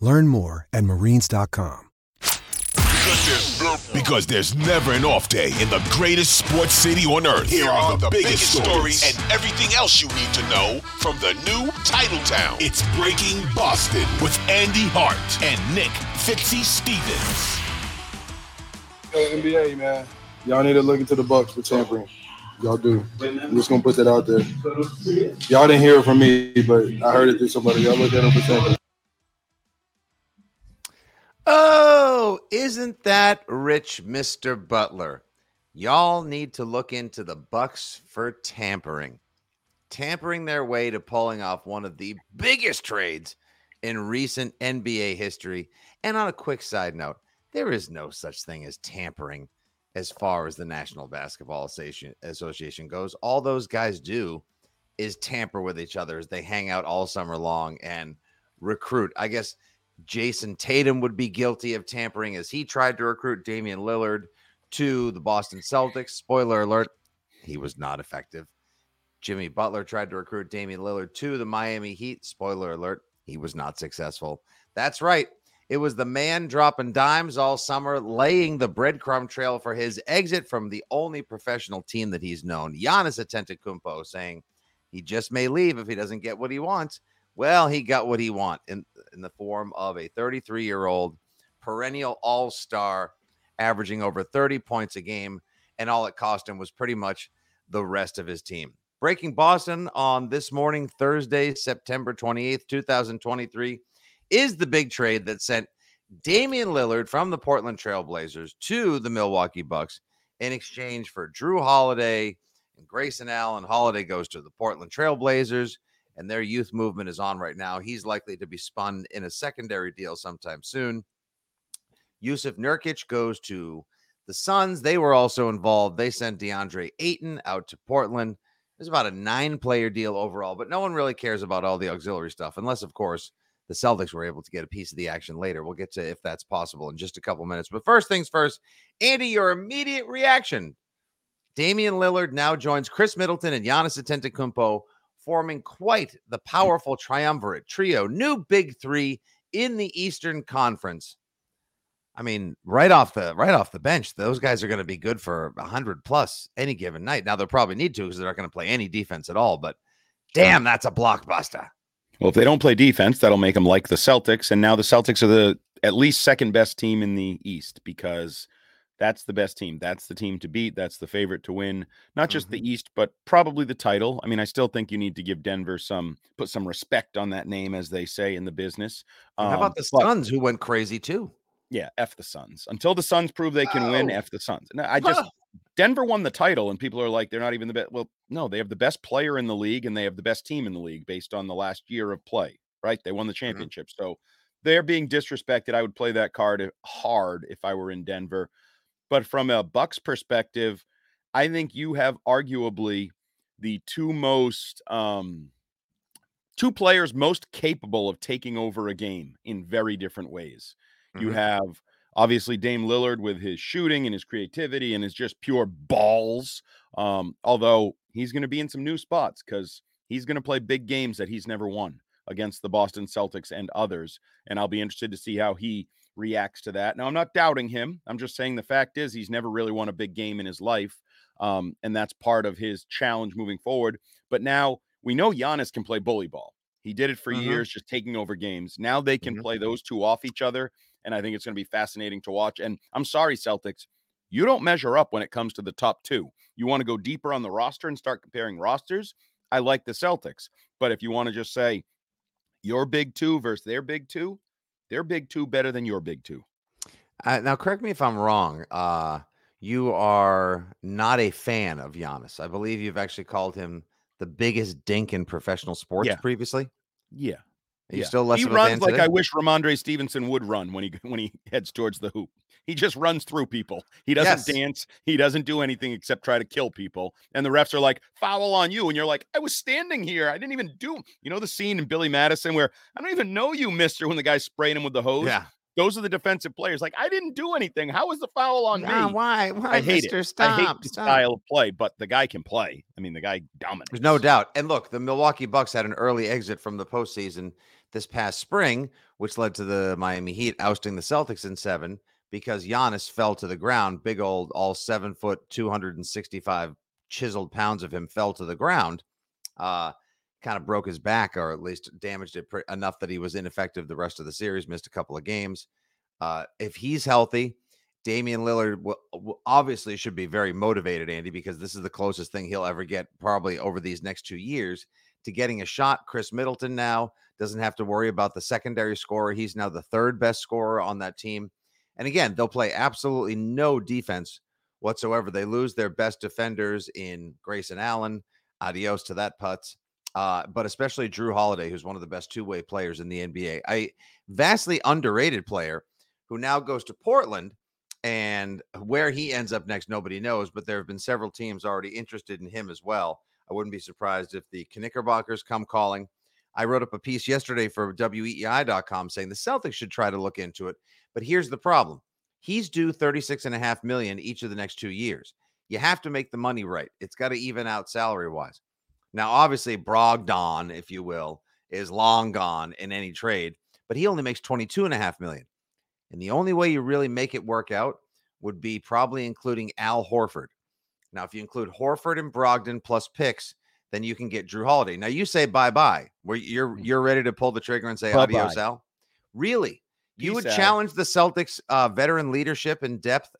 Learn more at marines.com. Because there's, because there's never an off day in the greatest sports city on earth. Here are the, biggest, stories and everything else you need to know from the new Title Town. It's Breaking Boston with Andy Hart and Nick Fitzy Stevens. Yo, NBA, man. Y'all need to look into the Bucks for tampering. Y'all do. I'm just gonna put that out there. Y'all didn't hear it from me, but I heard it through somebody. Y'all look at them for tampering. Oh, isn't that rich, Mr. Butler? Y'all need to look into the Bucks for tampering. Tampering their way to pulling off one of the biggest trades in recent NBA history. And on a quick side note, there is no such thing as tampering as far as the National Basketball Association goes. All those guys do is tamper with each other as they hang out all summer long and recruit. I guess Jayson Tatum would be guilty of tampering as he tried to recruit Damian Lillard to the Boston Celtics. Spoiler alert, he was not effective. Jimmy Butler tried to recruit Damian Lillard to the Miami Heat. Spoiler alert, he was not successful. That's right. It was the man dropping dimes all summer, laying the breadcrumb trail for his exit from the only professional team that he's known. Giannis Antetokounmpo saying he just may leave if he doesn't get what he wants. Well, he got what he want in, in the form of a 33 year old perennial all star, averaging over 30 points a game. And all it cost him was pretty much the rest of his team. Breaking Boston on this morning, Thursday, September 28th, 2023, is the big trade that sent Damian Lillard from the Portland Trailblazers to the Milwaukee Bucks in exchange for Jrue Holiday and Grayson Allen. Holiday goes to the Portland Trailblazers and their youth movement is on right now. He's likely to be spun in a secondary deal sometime soon. Jusuf Nurkic goes to the Suns. They were also involved. They sent DeAndre Ayton out to Portland. It's about a nine player deal overall, but no one really cares about all the auxiliary stuff, unless, of course, the Celtics were able to get a piece of the action later. We'll get to if that's possible in just a couple minutes. But first things first, Andy, your immediate reaction. Damian Lillard now joins Khris Middleton and Giannis Antetokounmpo forming quite the mm. powerful triumvirate trio, new big three in the Eastern Conference. I mean, right off the right off the bench, those guys are going to be good for hundred plus any given night. Now they'll probably need to because they're not going to play any defense at all. But damn, that's a blockbuster. Well, if they don't play defense, that'll make them like the Celtics. And now the Celtics are the at least second best team in the East because that's the best team. That's the team to beat. That's the favorite to win, not just mm-hmm. the East, but probably the title. I mean, I still think you need to give Denver some put some respect on that name, as they say in the business. Um, how about um, the Suns, who went crazy too? Yeah, f the Suns. Until the Suns prove they can oh. win, f the Suns. No, I just Denver won the title, and people are like, they're not even the best. Well, no, they have the best player in the league, and they have the best team in the league based on the last year of play. Right? They won the mm-hmm. championship, mm-hmm. so they're being disrespected. I would play that card hard if I were in Denver. But from a Bucks perspective, I think you have arguably the two most um two players most capable of taking over a game in very different ways. Mm-hmm. You have obviously Dame Lillard with his shooting and his creativity and his just pure balls. Um, although he's going to be in some new spots because he's going to play big games that he's never won against the Boston Celtics and others. And I'll be interested to see how he reacts to that. Now, I'm not doubting him. I'm just saying the fact is he's never really won a big game in his life. Um, and that's part of his challenge moving forward. But now we know Giannis can play bully ball. He did it for mm-hmm. years, just taking over games. Now they can mm-hmm. play those two off each other. and I think it's going to be fascinating to watch. And I'm sorry, Celtics, you don't measure up when it comes to the top two. You want to go deeper on the roster and start comparing rosters. I like the Celtics, but if you want to just say your big two versus their big two, their big two better than your big two. Uh, now, correct me if I'm wrong. Uh, you are not a fan of Giannis. I believe you've actually called him the biggest dink in professional sports Yeah. previously. Yeah. Are you Yeah. still less he runs like today? I wish Rhamondre Stevenson would run when he when he heads towards the hoop. He just runs through people. He doesn't Yes. dance. He doesn't do anything except try to kill people. And the refs are like, foul on you. And you're like, I was standing here. I didn't even do. You know the scene in Billy Madison where I don't even know you, mister, when the guy sprayed him with the hose? yeah. Those are the defensive players. Like, I didn't do anything. How was the foul on Nah, me? why? Why, I hate Mister? it. Stop. I hate the stop. style of play, but the guy can play. I mean, the guy dominates. There's no doubt. And look, the Milwaukee Bucks had an early exit from the postseason this past spring, which led to the Miami Heat ousting the Celtics in seven because Giannis fell to the ground. Big old, all seven foot, 265 chiseled pounds of him fell to the ground. Uh, kind of broke his back, or at least damaged it enough that he was ineffective the rest of the series, missed a couple of games. Uh, if he's healthy, Damian Lillard obviously should be very motivated, Andy, because this is the closest thing he'll ever get probably over these next two years to getting a shot. Khris Middleton now doesn't have to worry about the secondary scorer. He's now the third best scorer on that team. And again, they'll play absolutely no defense whatsoever. They lose their best defenders in Grayson Allen. Adios to that putz. Uh, but especially Jrue Holiday, who's one of the best two-way players in the NBA. A vastly underrated player who now goes to Portland. And where he ends up next, nobody knows. But there have been several teams already interested in him as well. I wouldn't be surprised if the Knickerbockers come calling. I wrote up a piece yesterday for WEEI.com saying the Celtics should try to look into it. But here's the problem. He's due 36 and a half million each of the next two years. You have to make the money right. It's got to even out salary wise. Now, obviously, Brogdon, if you will, is long gone in any trade, but he only makes 22 and a half million. And the only way you really make it work out would be probably including Al Horford. Now, if you include Horford and Brogdon plus picks, then you can get Jrue Holiday. Now you say bye bye. Where you're hmm. you're ready to pull the trigger and say Bye-bye. adios, Al. Really? You would out. challenge the Celtics uh, veteran leadership and depth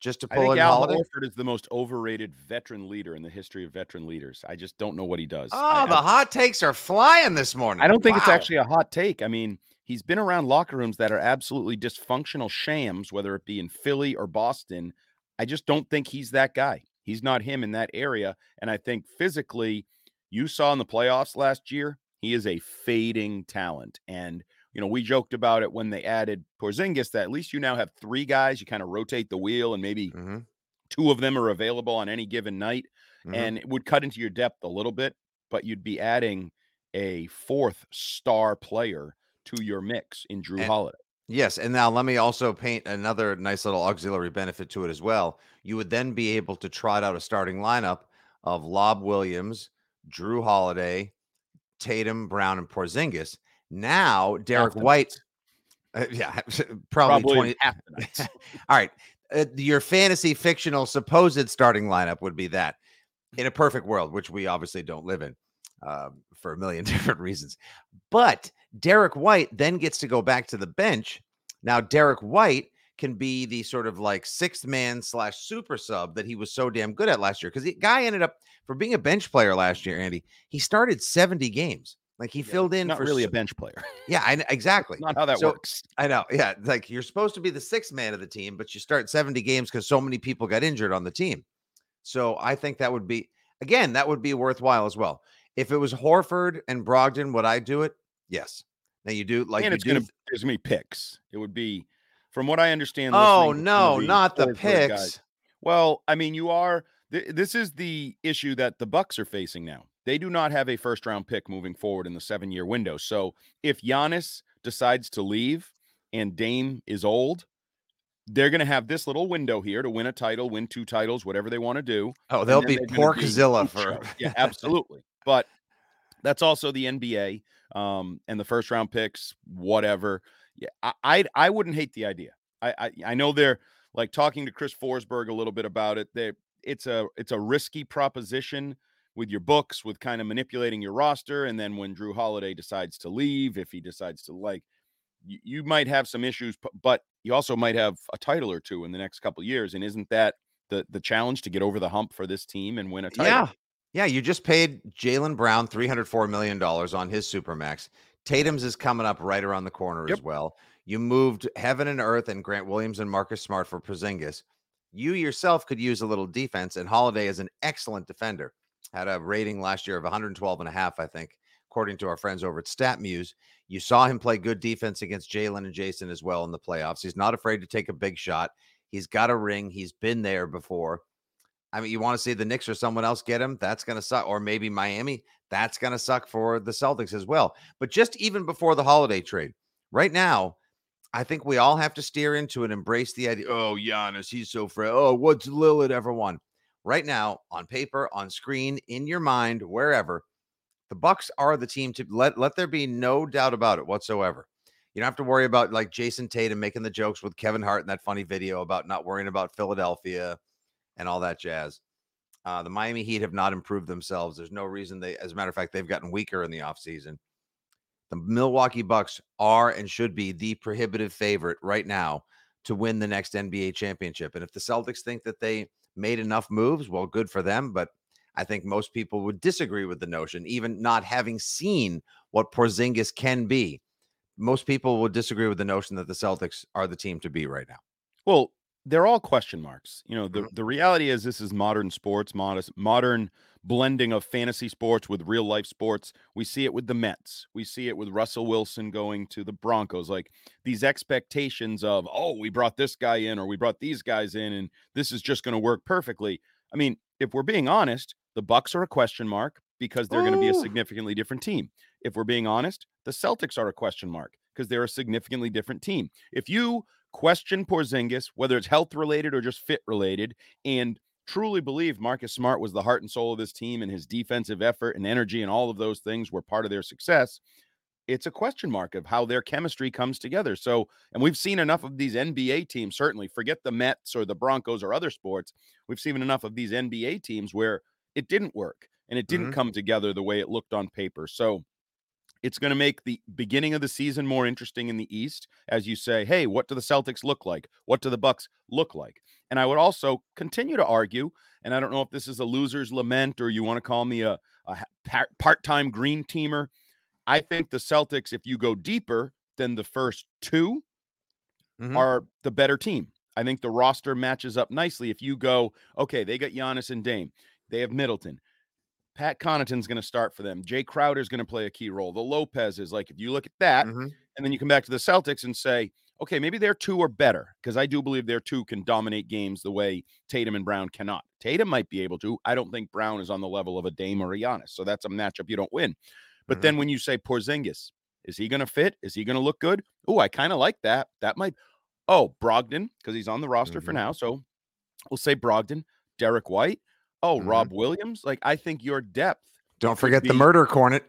just to I pull think in Al Holiday? Horford is the most overrated veteran leader in the history of veteran leaders. I just don't know what he does. Oh, I, the I- hot takes are flying this morning. I don't think it's actually a hot take. I mean, he's been around locker rooms that are absolutely dysfunctional shams, whether it be in Philly or Boston. I just don't think he's that guy. He's not him in that area. And I think physically, you saw in the playoffs last year, he is a fading talent. And, you know, we joked about it when they added Porzingis that at least you now have three guys. You kind of rotate the wheel and maybe Mhm, two of them are available on any given night mhm. and it would cut into your depth a little bit, but you'd be adding a fourth star player to your mix in Jrue And- Holiday. Yes, and now let me also paint another nice little auxiliary benefit to it as well. You would then be able to trot out a starting lineup of Lob Williams, Jrue Holiday, Tatum, Brown, and Porzingis. Now Derek White, uh, yeah, probably, Probably twenty. half the nights. All right, uh, your fantasy fictional supposed starting lineup would be that in a perfect world, which we obviously don't live in um, for a million different reasons. But Derek White then gets to go back to the bench. Now, Derek White can be the sort of like sixth man slash super sub that he was so damn good at last year. Because the guy ended up for being a bench player last year, Andy. He started 70 games. Like he filled in Not for really a bench player. yeah, I, exactly. Not how that So- works. I know. Yeah. Like you're supposed to be the sixth man of the team, but you start 70 games because so many people got injured on the team. So I think that would be, again, that would be worthwhile as well. If it was Horford and Brogdon, would I do it? Yes. Now you do like and you it's do. gonna there's gonna be picks. It would be from what I understand. oh listening to some no, not the Horford guys- picks. Well, I mean, you are. Th- this is the issue that the Bucks are facing now. They do not have a first round pick moving forward in the seven year window. So if Giannis decides to leave and Dame is old, they're going to have this little window here to win a title, win two titles, whatever they want to do. Oh, they'll be Porkzilla for yeah, absolutely. But that's also the NBA um, and the first round picks, whatever. Yeah, I I, I wouldn't hate the idea. I, I I know they're like talking to Chris Forsberg a little bit about it. They it's a it's a risky proposition with your books, with kind of manipulating your roster, and then when Jrue Holiday decides to leave, if he decides to like, you, you might have some issues, but you also might have a title or two in the next couple years. And isn't that the the challenge to get over the hump for this team and win a title? Yeah. Yeah, you just paid Jaylen Brown $304 million on his Supermax. Tatum's is coming up right around the corner yep. as well. You moved heaven and earth and Grant Williams and Marcus Smart for Porzingis. You yourself could use a little defense, and Holiday is an excellent defender. Had a rating last year of 112 and a half, I think, according to our friends over at StatMuse. You saw him play good defense against Jaylen and Jayson as well in the playoffs. He's not afraid to take a big shot. He's got a ring. He's been there before. I mean, you want to see the Knicks or someone else get him? That's going to suck. Or maybe Miami. That's going to suck for the Celtics as well. But just even before the holiday trade, right now, I think we all have to steer into and embrace the idea. Oh, Giannis, he's so frail. Oh, what's Lillard ever won? Right now, on paper, on screen, in your mind, wherever, the Bucks are the team to let let there be no doubt about it whatsoever. You don't have to worry about like Jayson Tatum making the jokes with Kevin Hart in that funny video about not worrying about Philadelphia and all that jazz. Uh, the Miami Heat have not improved themselves. There's no reason they, as a matter of fact, they've gotten weaker in the offseason. The Milwaukee Bucks are and should be the prohibitive favorite right now to win the next NBA championship. And if the Celtics think that they made enough moves, well, good for them. But I think most people would disagree with the notion, even not having seen what Porzingis can be. Most people would disagree with the notion that the Celtics are the team to be right now. Well, they're all question marks. You know, the, mm-hmm. the reality is this is modern sports, modest, modern blending of fantasy sports with real life sports. We see it with the Mets. We see it with Russell Wilson going to the Broncos. Like these expectations of, oh, we brought this guy in or we brought these guys in and this is just going to work perfectly. I mean, if we're being honest, the Bucks are a question mark because they're going to be a significantly different team. If we're being honest, the Celtics are a question mark because they're a significantly different team. If you question Porzingis, whether it's health related or just fit related, and truly believe Marcus Smart was the heart and soul of this team and his defensive effort and energy and all of those things were part of their success, it's a question mark of how their chemistry comes together. So, and we've seen enough of these NBA teams, certainly forget the Mets or the Broncos or other sports. We've seen enough of these NBA teams where it didn't work and it didn't mm-hmm. come together the way it looked on paper. So, it's going to make the beginning of the season more interesting in the East as you say, "Hey, what do the Celtics look like? What do the Bucks look like?" And I would also continue to argue, and I don't know if this is a loser's lament or you want to call me a, a part-time green teamer. I think the Celtics, if you go deeper than the first 2 mm-hmm. are the better team. I think the roster matches up nicely. If you go, okay, they got Giannis and Dame, they have Middleton, Pat Connaughton's going to start for them. Jae Crowder's going to play a key role. The Lopez is like, if you look at that, mm-hmm. and then you come back to the Celtics and say, okay, maybe their two are better because I do believe their two can dominate games the way Tatum and Brown cannot. Tatum might be able to. I don't think Brown is on the level of a Dame or a Giannis. So that's a matchup you don't win. But mm-hmm. then when you say Porzingis, is he going to fit? Is he going to look good? Oh, I kind of like that. That might. Oh, Brogdon, because he's on the roster mm-hmm. for now. So we'll say Brogdon, Derek White. Oh, mm-hmm. Rob Williams. Like I think your depth. Don't forget be, the murder cornet.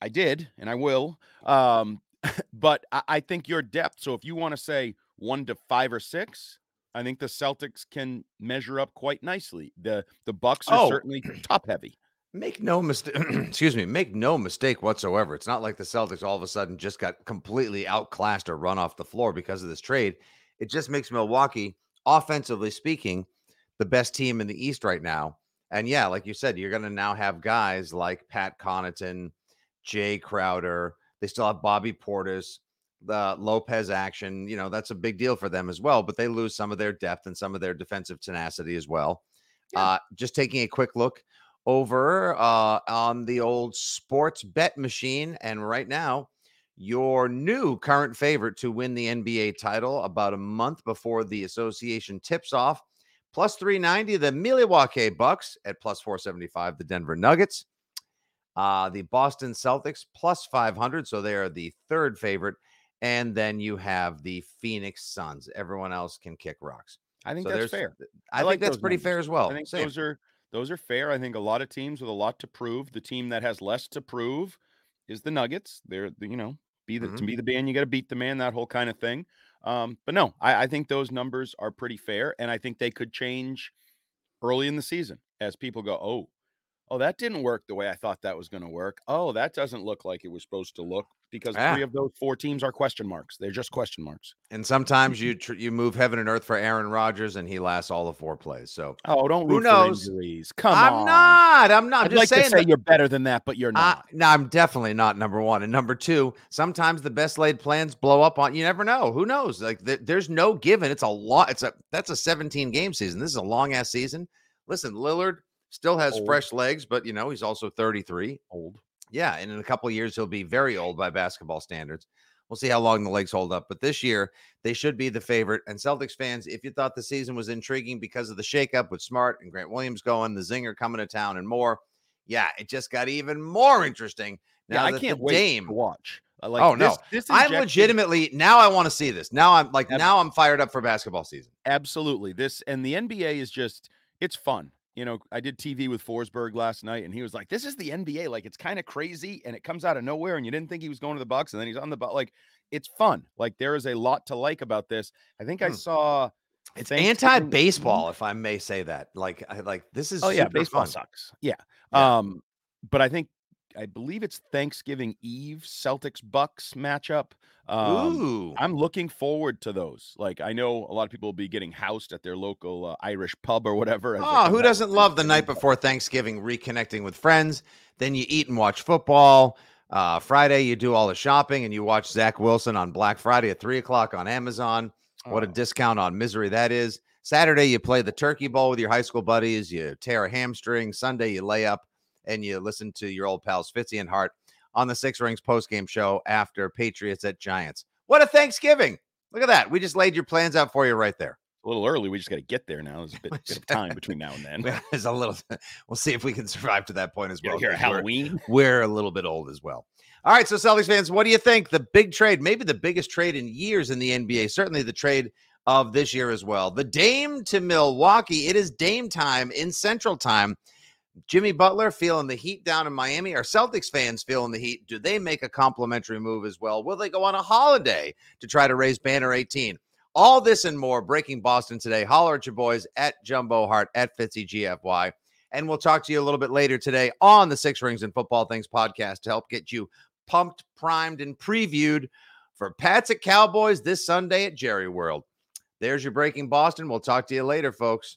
I did, and I will. Um, but I, I think your depth. So if you want to say one to five or six, I think the Celtics can measure up quite nicely. The the Bucks are oh. certainly top heavy. Make no mistake. excuse me. Make no mistake whatsoever. It's not like the Celtics all of a sudden just got completely outclassed or run off the floor because of this trade. It just makes Milwaukee, offensively speaking, the best team in the East right now. And yeah, like you said, you're going to now have guys like Pat Connaughton, Jae Crowder. They still have Bobby Portis, the Lopez action. You know, that's a big deal for them as well, but they lose some of their depth and some of their defensive tenacity as well. Yeah. Uh, just taking a quick look over uh, on the old sports bet machine. And right now, your new current favorite to win the NBA title about a month before the association tips off Plus 390, the Milwaukee Bucks at plus 475, the Denver Nuggets. Uh, the Boston Celtics plus 500. So they are the third favorite. And then you have the Phoenix Suns. Everyone else can kick rocks. I think so that's fair. I, I think like that's pretty numbers. fair as well. I think Same. those are those are fair. I think a lot of teams with a lot to prove. The team that has less to prove is the Nuggets. They're you know be the mm-hmm. to be the band, you got to beat the man. That whole kind of thing. Um, but no, I, I think those numbers are pretty fair, and I think they could change early in the season as people go, oh, oh, that didn't work the way I thought that was going to work. Oh, that doesn't look like it was supposed to look because three of those four teams are question marks. They're just question marks. And sometimes you tr- you move heaven and earth for Aaron Rodgers, and he lasts all the four plays. So Oh, don't Who knows? for injuries. Come I'm on. not. I'm not. I'm I'd just like saying to say that- you're better than that, but you're Uh, not. no, I'm definitely not number one. And number two, sometimes the best laid plans blow up on you. Never know. Who knows? Like th- there's no given. It's a lot. It's a that's a 17 game season. This is a long ass season. Listen, Lillard still has Old. fresh legs, but you know he's also 33. Old. Yeah, and in a couple of years he'll be very old by basketball standards. We'll see how long the legs hold up. But this year they should be the favorite. And Celtics fans, if you thought the season was intriguing because of the shakeup with Smart and Grant Williams going, the Zinger coming to town, and more, yeah, it just got even more interesting. Now yeah, I can't wait Dame, to watch. I Like Oh, this, no. this I'm injection- legitimately now. I want to see this. Now I'm like Ab- now I'm fired up for basketball season. absolutely this and the NBA is just it's fun. You know, I did TV with Forsberg last night, and he was like, "This is the NBA. Like, it's kind of crazy, and it comes out of nowhere, and you didn't think he was going to the Bucks, and then he's on the Bucks. Like, it's fun. Like, there is a lot to like about this. I think I Hmm. saw It's anti-baseball, if I may say that. Like, I like this is Oh yeah, baseball fun. sucks. Yeah. Yeah. Um, but I think I believe it's Thanksgiving Eve Celtics Bucks matchup. Um, I'm looking forward to those. Like I know a lot of people will be getting housed at their local uh, Irish pub or whatever. Oh, who doesn't love the night before Thanksgiving reconnecting with friends? Then you eat and watch football. Uh, Friday, you do all the shopping and you watch Zach Wilson on Black Friday at three o'clock on Amazon. What a Oh. discount on misery that is. Saturday, you play the turkey bowl with your high school buddies. You tear a hamstring. Sunday, you lay up and you listen to your old pals Fitzy and Hart on the Six Rings postgame show after Patriots at Giants. What a Thanksgiving! Look at that. We just laid your plans out for you right there. a little early. We just got to get there now. There's a bit, bit of time between now and then. There's a little. We'll see if we can survive to that point as well. here 'cause we're- Halloween. We're a little bit old as well. All right, so Celtics fans, what do you think? The big trade, maybe the biggest trade in years in the NBA. Certainly the trade of this year as well. The Dame to Milwaukee. It is Dame time in Central Time. Jimmy Butler feeling the heat down in Miami. Are Celtics fans feeling the heat? Do they make a complimentary move as well? Will they go on a holiday to try to raise banner 18? All this and more breaking Boston today. Holler at your boys at Jumbo Hart at Fitzy GFY. And we'll talk to you a little bit later today on the Six Rings and Football Things podcast to help get you pumped, primed, and previewed for Pats at Cowboys this Sunday at Jerry World. There's your breaking Boston. We'll talk to you later, folks.